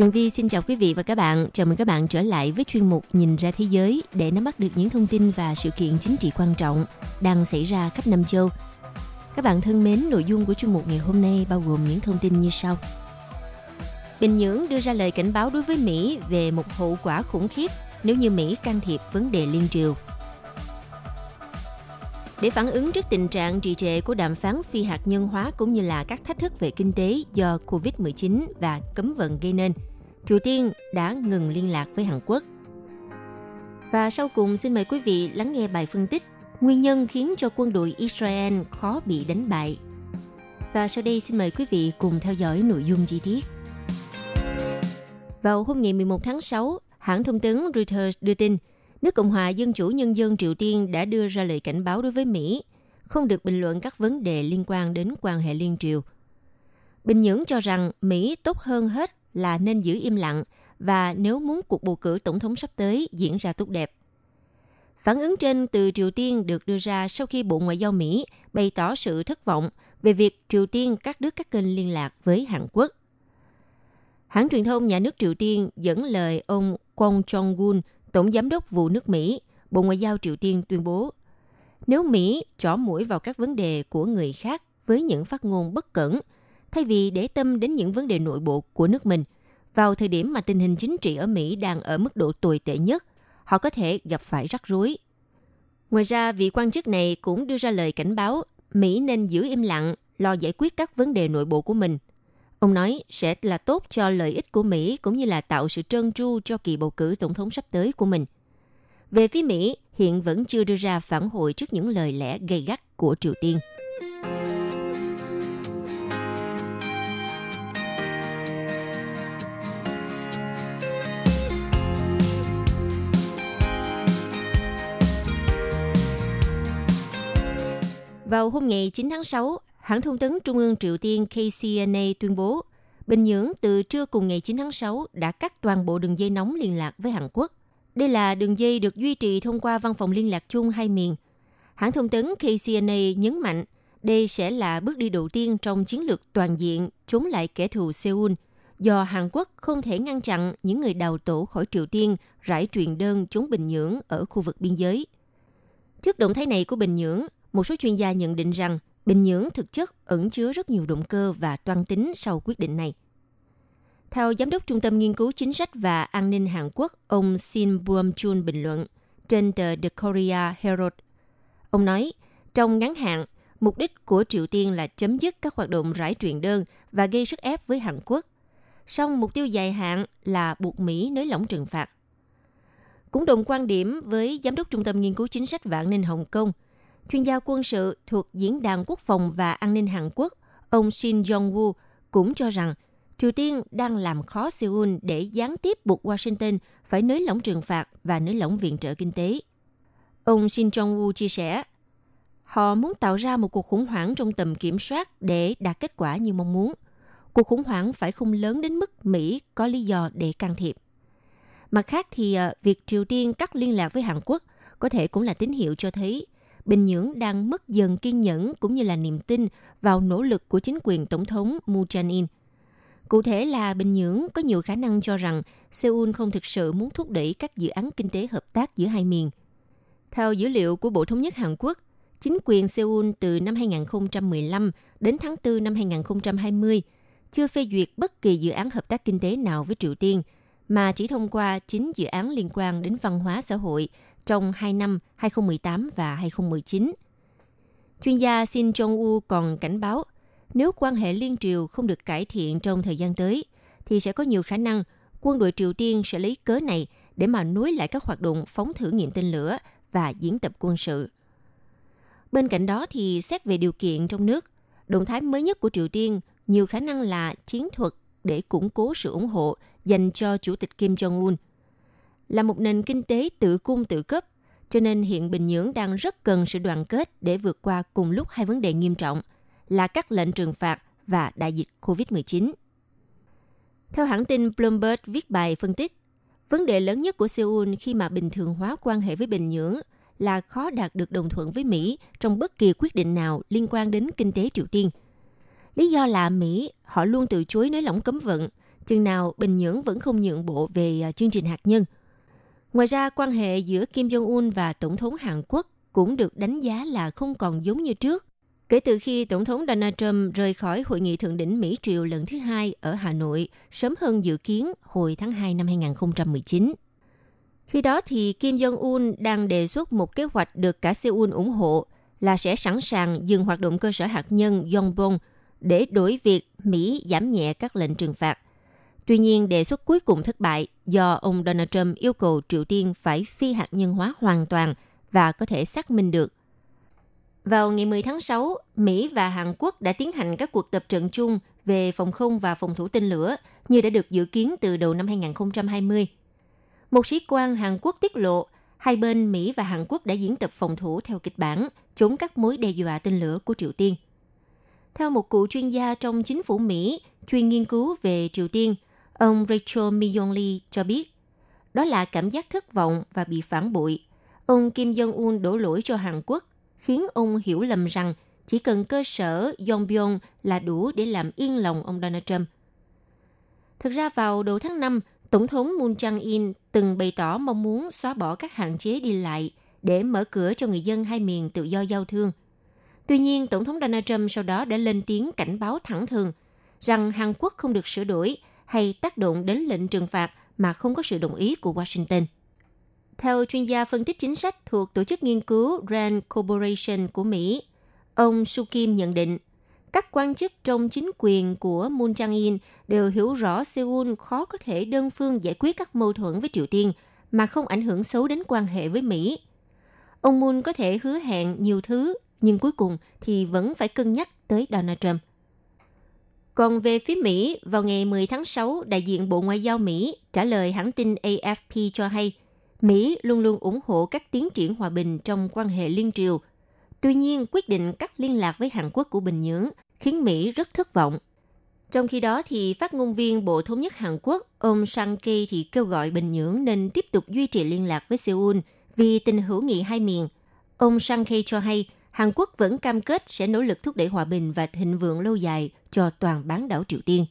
Tường Vi xin chào quý vị và các bạn. Chào mừng các bạn trở lại với chuyên mục Nhìn ra thế giới để nắm bắt được những thông tin và sự kiện chính trị quan trọng đang xảy ra khắp năm châu. Các bạn thân mến, nội dung của chuyên mục ngày hôm nay bao gồm những thông tin như sau. Bình Nhưỡng đưa ra lời cảnh báo đối với Mỹ về một hậu quả khủng khiếp nếu như Mỹ can thiệp vấn đề liên triều. Để phản ứng trước tình trạng trì trệ của đàm phán phi hạt nhân hóa cũng như là các thách thức về kinh tế do Covid-19 và cấm vận gây nên – Triều Tiên đã ngừng liên lạc với Hàn Quốc. Và sau cùng xin mời quý vị lắng nghe bài phân tích nguyên nhân khiến cho quân đội Israel khó bị đánh bại. Và sau đây xin mời quý vị cùng theo dõi nội dung chi tiết. Vào hôm ngày 11 tháng 6, hãng thông tấn Reuters đưa tin nước Cộng hòa Dân chủ Nhân dân Triều Tiên đã đưa ra lời cảnh báo đối với Mỹ không được bình luận các vấn đề liên quan đến quan hệ liên triều. Bình Nhưỡng cho rằng Mỹ tốt hơn hết là nên giữ im lặng và nếu muốn cuộc bầu cử tổng thống sắp tới diễn ra tốt đẹp. Phản ứng trên từ Triều Tiên được đưa ra sau khi Bộ Ngoại giao Mỹ bày tỏ sự thất vọng về việc Triều Tiên cắt đứt các kênh liên lạc với Hàn Quốc. Hãng truyền thông nhà nước Triều Tiên dẫn lời ông Kwon Jong-un, Tổng Giám đốc vụ nước Mỹ, Bộ Ngoại giao Triều Tiên tuyên bố, nếu Mỹ trỏ mũi vào các vấn đề của người khác với những phát ngôn bất cẩn, thay vì để tâm đến những vấn đề nội bộ của nước mình. Vào thời điểm mà tình hình chính trị ở Mỹ đang ở mức độ tồi tệ nhất, họ có thể gặp phải rắc rối. Ngoài ra, vị quan chức này cũng đưa ra lời cảnh báo Mỹ nên giữ im lặng, lo giải quyết các vấn đề nội bộ của mình. Ông nói sẽ là tốt cho lợi ích của Mỹ cũng như là tạo sự trơn tru cho kỳ bầu cử tổng thống sắp tới của mình. Về phía Mỹ, hiện vẫn chưa đưa ra phản hồi trước những lời lẽ gây gắt của Triều Tiên. Vào hôm ngày 9 tháng 6, hãng thông tấn Trung ương Triều Tiên KCNA tuyên bố Bình Nhưỡng từ trưa cùng ngày 9 tháng 6 đã cắt toàn bộ đường dây nóng liên lạc với Hàn Quốc. Đây là đường dây được duy trì thông qua văn phòng liên lạc chung hai miền. Hãng thông tấn KCNA nhấn mạnh đây sẽ là bước đi đầu tiên trong chiến lược toàn diện chống lại kẻ thù Seoul, do Hàn Quốc không thể ngăn chặn những người đào tổ khỏi Triều Tiên rải truyền đơn chống Bình Nhưỡng ở khu vực biên giới. Trước động thái này của Bình Nhưỡng, một số chuyên gia nhận định rằng Bình Nhưỡng thực chất ẩn chứa rất nhiều động cơ và toan tính sau quyết định này. Theo Giám đốc Trung tâm Nghiên cứu Chính sách và An ninh Hàn Quốc, ông Shin Buom Chun bình luận trên tờ The Korea Herald. Ông nói, trong ngắn hạn, mục đích của Triều Tiên là chấm dứt các hoạt động rải truyền đơn và gây sức ép với Hàn Quốc. Song mục tiêu dài hạn là buộc Mỹ nới lỏng trừng phạt. Cũng đồng quan điểm với Giám đốc Trung tâm Nghiên cứu Chính sách và An ninh Hồng Kông – chuyên gia quân sự thuộc Diễn đàn Quốc phòng và An ninh Hàn Quốc, ông Shin Jong-woo cũng cho rằng Triều Tiên đang làm khó Seoul để gián tiếp buộc Washington phải nới lỏng trừng phạt và nới lỏng viện trợ kinh tế. Ông Shin Jong-woo chia sẻ, họ muốn tạo ra một cuộc khủng hoảng trong tầm kiểm soát để đạt kết quả như mong muốn. Cuộc khủng hoảng phải không lớn đến mức Mỹ có lý do để can thiệp. Mặt khác thì ờ, việc Triều Tiên cắt liên lạc với Hàn Quốc có thể cũng là tín hiệu cho thấy Bình Nhưỡng đang mất dần kiên nhẫn cũng như là niềm tin vào nỗ lực của chính quyền Tổng thống Moon Jae-in. Cụ thể là Bình Nhưỡng có nhiều khả năng cho rằng Seoul không thực sự muốn thúc đẩy các dự án kinh tế hợp tác giữa hai miền. Theo dữ liệu của Bộ Thống nhất Hàn Quốc, chính quyền Seoul từ năm 2015 đến tháng 4 năm 2020 chưa phê duyệt bất kỳ dự án hợp tác kinh tế nào với Triều Tiên, mà chỉ thông qua chính dự án liên quan đến văn hóa xã hội trong 2 năm 2018 và 2019. Chuyên gia Shin Jong-u còn cảnh báo nếu quan hệ liên triều không được cải thiện trong thời gian tới, thì sẽ có nhiều khả năng quân đội Triều Tiên sẽ lấy cớ này để mà nối lại các hoạt động phóng thử nghiệm tên lửa và diễn tập quân sự. Bên cạnh đó thì xét về điều kiện trong nước, động thái mới nhất của Triều Tiên nhiều khả năng là chiến thuật để củng cố sự ủng hộ dành cho Chủ tịch Kim Jong-un. Là một nền kinh tế tự cung tự cấp, cho nên hiện Bình Nhưỡng đang rất cần sự đoàn kết để vượt qua cùng lúc hai vấn đề nghiêm trọng là các lệnh trừng phạt và đại dịch COVID-19. Theo hãng tin Bloomberg viết bài phân tích, vấn đề lớn nhất của Seoul khi mà bình thường hóa quan hệ với Bình Nhưỡng là khó đạt được đồng thuận với Mỹ trong bất kỳ quyết định nào liên quan đến kinh tế Triều Tiên. Lý do là Mỹ họ luôn từ chối nới lỏng cấm vận, chừng nào Bình Nhưỡng vẫn không nhượng bộ về à, chương trình hạt nhân. Ngoài ra, quan hệ giữa Kim Jong-un và Tổng thống Hàn Quốc cũng được đánh giá là không còn giống như trước. Kể từ khi Tổng thống Donald Trump rời khỏi hội nghị thượng đỉnh Mỹ Triều lần thứ hai ở Hà Nội sớm hơn dự kiến hồi tháng 2 năm 2019. Khi đó thì Kim Jong-un đang đề xuất một kế hoạch được cả Seoul ủng hộ là sẽ sẵn sàng dừng hoạt động cơ sở hạt nhân Yongbyon để đổi việc Mỹ giảm nhẹ các lệnh trừng phạt. Tuy nhiên, đề xuất cuối cùng thất bại do ông Donald Trump yêu cầu Triều Tiên phải phi hạt nhân hóa hoàn toàn và có thể xác minh được. Vào ngày 10 tháng 6, Mỹ và Hàn Quốc đã tiến hành các cuộc tập trận chung về phòng không và phòng thủ tên lửa như đã được dự kiến từ đầu năm 2020. Một sĩ quan Hàn Quốc tiết lộ hai bên Mỹ và Hàn Quốc đã diễn tập phòng thủ theo kịch bản chống các mối đe dọa tên lửa của Triều Tiên. Theo một cựu chuyên gia trong chính phủ Mỹ chuyên nghiên cứu về Triều Tiên, ông Rachel Miyongli Lee cho biết, đó là cảm giác thất vọng và bị phản bội. Ông Kim Jong-un đổ lỗi cho Hàn Quốc, khiến ông hiểu lầm rằng chỉ cần cơ sở Yongbyon là đủ để làm yên lòng ông Donald Trump. Thực ra vào đầu tháng 5, Tổng thống Moon Jae-in từng bày tỏ mong muốn xóa bỏ các hạn chế đi lại để mở cửa cho người dân hai miền tự do giao thương. Tuy nhiên, Tổng thống Donald Trump sau đó đã lên tiếng cảnh báo thẳng thừng rằng Hàn Quốc không được sửa đổi hay tác động đến lệnh trừng phạt mà không có sự đồng ý của Washington. Theo chuyên gia phân tích chính sách thuộc tổ chức nghiên cứu Rand Corporation của Mỹ, ông Su Kim nhận định các quan chức trong chính quyền của Moon Jae-in đều hiểu rõ Seoul khó có thể đơn phương giải quyết các mâu thuẫn với Triều Tiên mà không ảnh hưởng xấu đến quan hệ với Mỹ. Ông Moon có thể hứa hẹn nhiều thứ, nhưng cuối cùng thì vẫn phải cân nhắc tới Donald Trump. Còn về phía Mỹ, vào ngày 10 tháng 6, đại diện Bộ Ngoại giao Mỹ trả lời hãng tin AFP cho hay, Mỹ luôn luôn ủng hộ các tiến triển hòa bình trong quan hệ liên triều. Tuy nhiên, quyết định cắt liên lạc với Hàn Quốc của Bình Nhưỡng khiến Mỹ rất thất vọng. Trong khi đó, thì phát ngôn viên Bộ Thống nhất Hàn Quốc, ông Sang Ki thì kêu gọi Bình Nhưỡng nên tiếp tục duy trì liên lạc với Seoul vì tình hữu nghị hai miền. Ông Sang Ki cho hay, Hàn Quốc vẫn cam kết sẽ nỗ lực thúc đẩy hòa bình và thịnh vượng lâu dài cho toàn bán đảo Triều Tiên.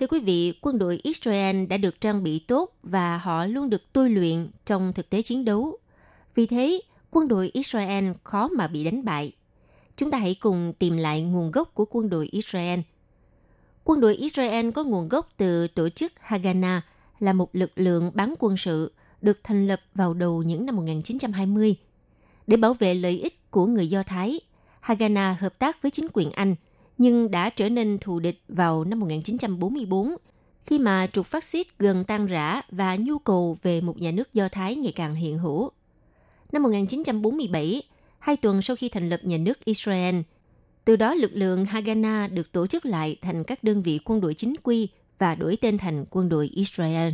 Thưa quý vị, quân đội Israel đã được trang bị tốt và họ luôn được tôi luyện trong thực tế chiến đấu. Vì thế, quân đội Israel khó mà bị đánh bại. Chúng ta hãy cùng tìm lại nguồn gốc của quân đội Israel. Quân đội Israel có nguồn gốc từ tổ chức Haganah là một lực lượng bán quân sự được thành lập vào đầu những năm 1920. Để bảo vệ lợi ích của người Do Thái, Haganah hợp tác với chính quyền Anh – nhưng đã trở nên thù địch vào năm 1944 khi mà trục phát xít gần tan rã và nhu cầu về một nhà nước Do Thái ngày càng hiện hữu. Năm 1947, hai tuần sau khi thành lập nhà nước Israel, từ đó lực lượng Haganah được tổ chức lại thành các đơn vị quân đội chính quy và đổi tên thành quân đội Israel.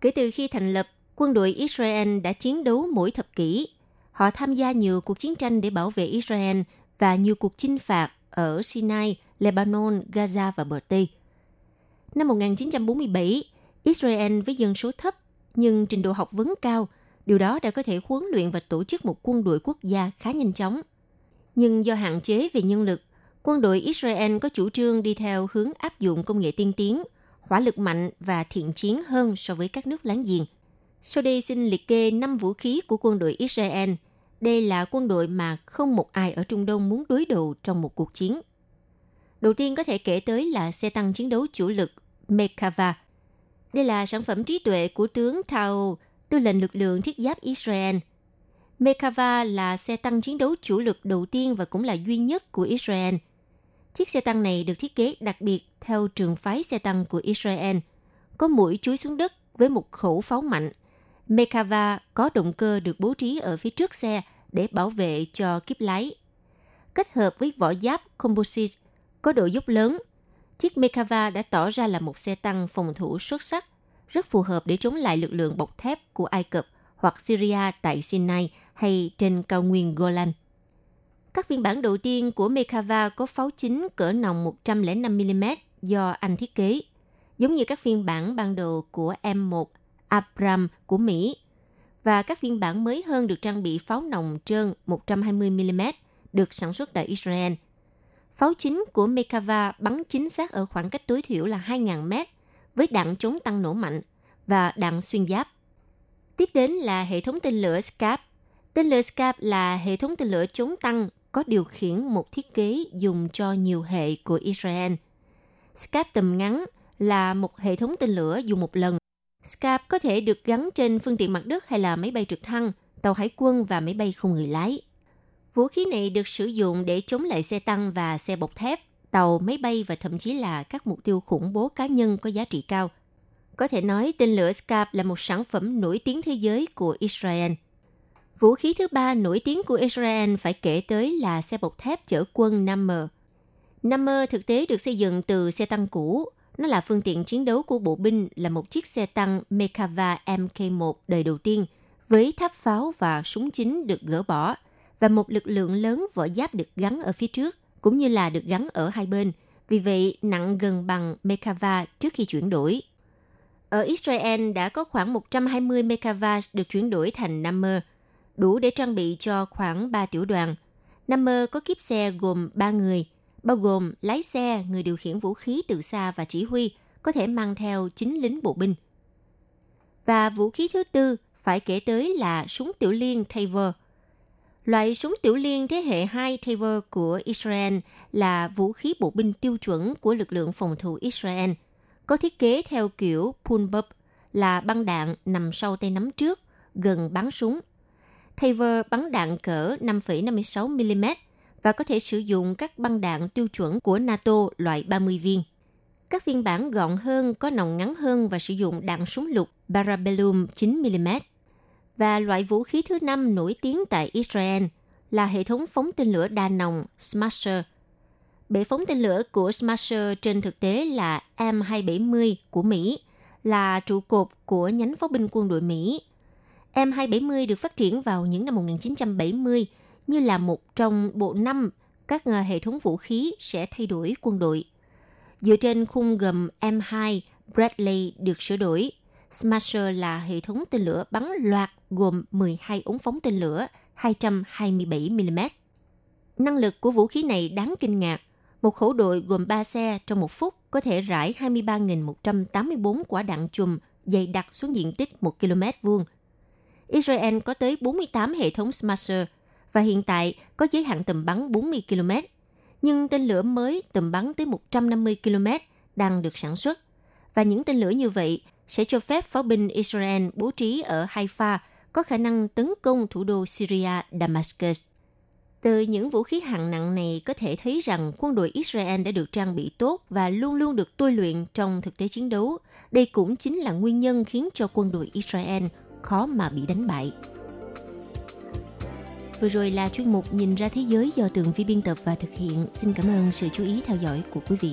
Kể từ khi thành lập, quân đội Israel đã chiến đấu mỗi thập kỷ. Họ tham gia nhiều cuộc chiến tranh để bảo vệ Israel và nhiều cuộc chinh phạt ở Sinai, Lebanon, Gaza và bờ Tây. Năm 1947, Israel với dân số thấp nhưng trình độ học vấn cao, điều đó đã có thể huấn luyện và tổ chức một quân đội quốc gia khá nhanh chóng. Nhưng do hạn chế về nhân lực, quân đội Israel có chủ trương đi theo hướng áp dụng công nghệ tiên tiến, hỏa lực mạnh và thiện chiến hơn so với các nước láng giềng. Sau đây xin liệt kê 5 vũ khí của quân đội Israel – đây là quân đội mà không một ai ở Trung Đông muốn đối đầu trong một cuộc chiến. Đầu tiên có thể kể tới là xe tăng chiến đấu chủ lực Mekava. Đây là sản phẩm trí tuệ của tướng Tao, tư lệnh lực lượng thiết giáp Israel. Mekava là xe tăng chiến đấu chủ lực đầu tiên và cũng là duy nhất của Israel. Chiếc xe tăng này được thiết kế đặc biệt theo trường phái xe tăng của Israel, có mũi chuối xuống đất với một khẩu pháo mạnh. Mekava có động cơ được bố trí ở phía trước xe để bảo vệ cho kiếp lái. Kết hợp với vỏ giáp composite có độ dốc lớn, chiếc Mekava đã tỏ ra là một xe tăng phòng thủ xuất sắc, rất phù hợp để chống lại lực lượng bọc thép của Ai Cập hoặc Syria tại Sinai hay trên cao nguyên Golan. Các phiên bản đầu tiên của Mekava có pháo chính cỡ nòng 105mm do Anh thiết kế, giống như các phiên bản ban đầu của M1 Abram của Mỹ. Và các phiên bản mới hơn được trang bị pháo nòng trơn 120mm được sản xuất tại Israel. Pháo chính của Mekava bắn chính xác ở khoảng cách tối thiểu là 2.000 m với đạn chống tăng nổ mạnh và đạn xuyên giáp. Tiếp đến là hệ thống tên lửa SCAP. Tên lửa SCAP là hệ thống tên lửa chống tăng có điều khiển một thiết kế dùng cho nhiều hệ của Israel. SCAP tầm ngắn là một hệ thống tên lửa dùng một lần. SCAP có thể được gắn trên phương tiện mặt đất hay là máy bay trực thăng, tàu hải quân và máy bay không người lái. Vũ khí này được sử dụng để chống lại xe tăng và xe bọc thép, tàu, máy bay và thậm chí là các mục tiêu khủng bố cá nhân có giá trị cao. Có thể nói tên lửa SCAP là một sản phẩm nổi tiếng thế giới của Israel. Vũ khí thứ ba nổi tiếng của Israel phải kể tới là xe bọc thép chở quân Nammer. Nammer thực tế được xây dựng từ xe tăng cũ. Nó là phương tiện chiến đấu của bộ binh, là một chiếc xe tăng Mekava Mk1 đời đầu tiên, với tháp pháo và súng chính được gỡ bỏ, và một lực lượng lớn vỏ giáp được gắn ở phía trước, cũng như là được gắn ở hai bên. Vì vậy, nặng gần bằng Mekava trước khi chuyển đổi. Ở Israel đã có khoảng 120 Mekava được chuyển đổi thành Nammer – đủ để trang bị cho khoảng 3 tiểu đoàn. Number có kiếp xe gồm 3 người, bao gồm lái xe, người điều khiển vũ khí từ xa và chỉ huy, có thể mang theo 9 lính bộ binh. Và vũ khí thứ tư phải kể tới là súng tiểu liên Taver. Loại súng tiểu liên thế hệ 2 Taver của Israel là vũ khí bộ binh tiêu chuẩn của lực lượng phòng thủ Israel, có thiết kế theo kiểu pull-up là băng đạn nằm sau tay nắm trước, gần bắn súng – Taver bắn đạn cỡ 5,56mm và có thể sử dụng các băng đạn tiêu chuẩn của NATO loại 30 viên. Các phiên bản gọn hơn có nòng ngắn hơn và sử dụng đạn súng lục Parabellum 9mm. Và loại vũ khí thứ năm nổi tiếng tại Israel là hệ thống phóng tên lửa đa nòng Smasher. Bệ phóng tên lửa của Smasher trên thực tế là M270 của Mỹ, là trụ cột của nhánh pháo binh quân đội Mỹ M270 được phát triển vào những năm 1970 như là một trong bộ năm các ờ, hệ thống vũ khí sẽ thay đổi quân đội. Dựa trên khung gầm M2, Bradley được sửa đổi. Smasher là hệ thống tên lửa bắn loạt gồm 12 ống phóng tên lửa 227mm. Năng lực của vũ khí này đáng kinh ngạc. Một khẩu đội gồm 3 xe trong một phút có thể rải 23.184 quả đạn chùm, dày đặc xuống diện tích 1 km vuông Israel có tới 48 hệ thống Smasher và hiện tại có giới hạn tầm bắn 40 km. Nhưng tên lửa mới tầm bắn tới 150 km đang được sản xuất. Và những tên lửa như vậy sẽ cho phép pháo binh Israel bố trí ở Haifa có khả năng tấn công thủ đô Syria, Damascus. Từ những vũ khí hạng nặng này có thể thấy rằng quân đội Israel đã được trang bị tốt và luôn luôn được tôi luyện trong thực tế chiến đấu. Đây cũng chính là nguyên nhân khiến cho quân đội Israel khó mà bị đánh bại. Vừa rồi là chuyên mục Nhìn ra thế giới do tường vi biên tập và thực hiện. Xin cảm ơn sự chú ý theo dõi của quý vị.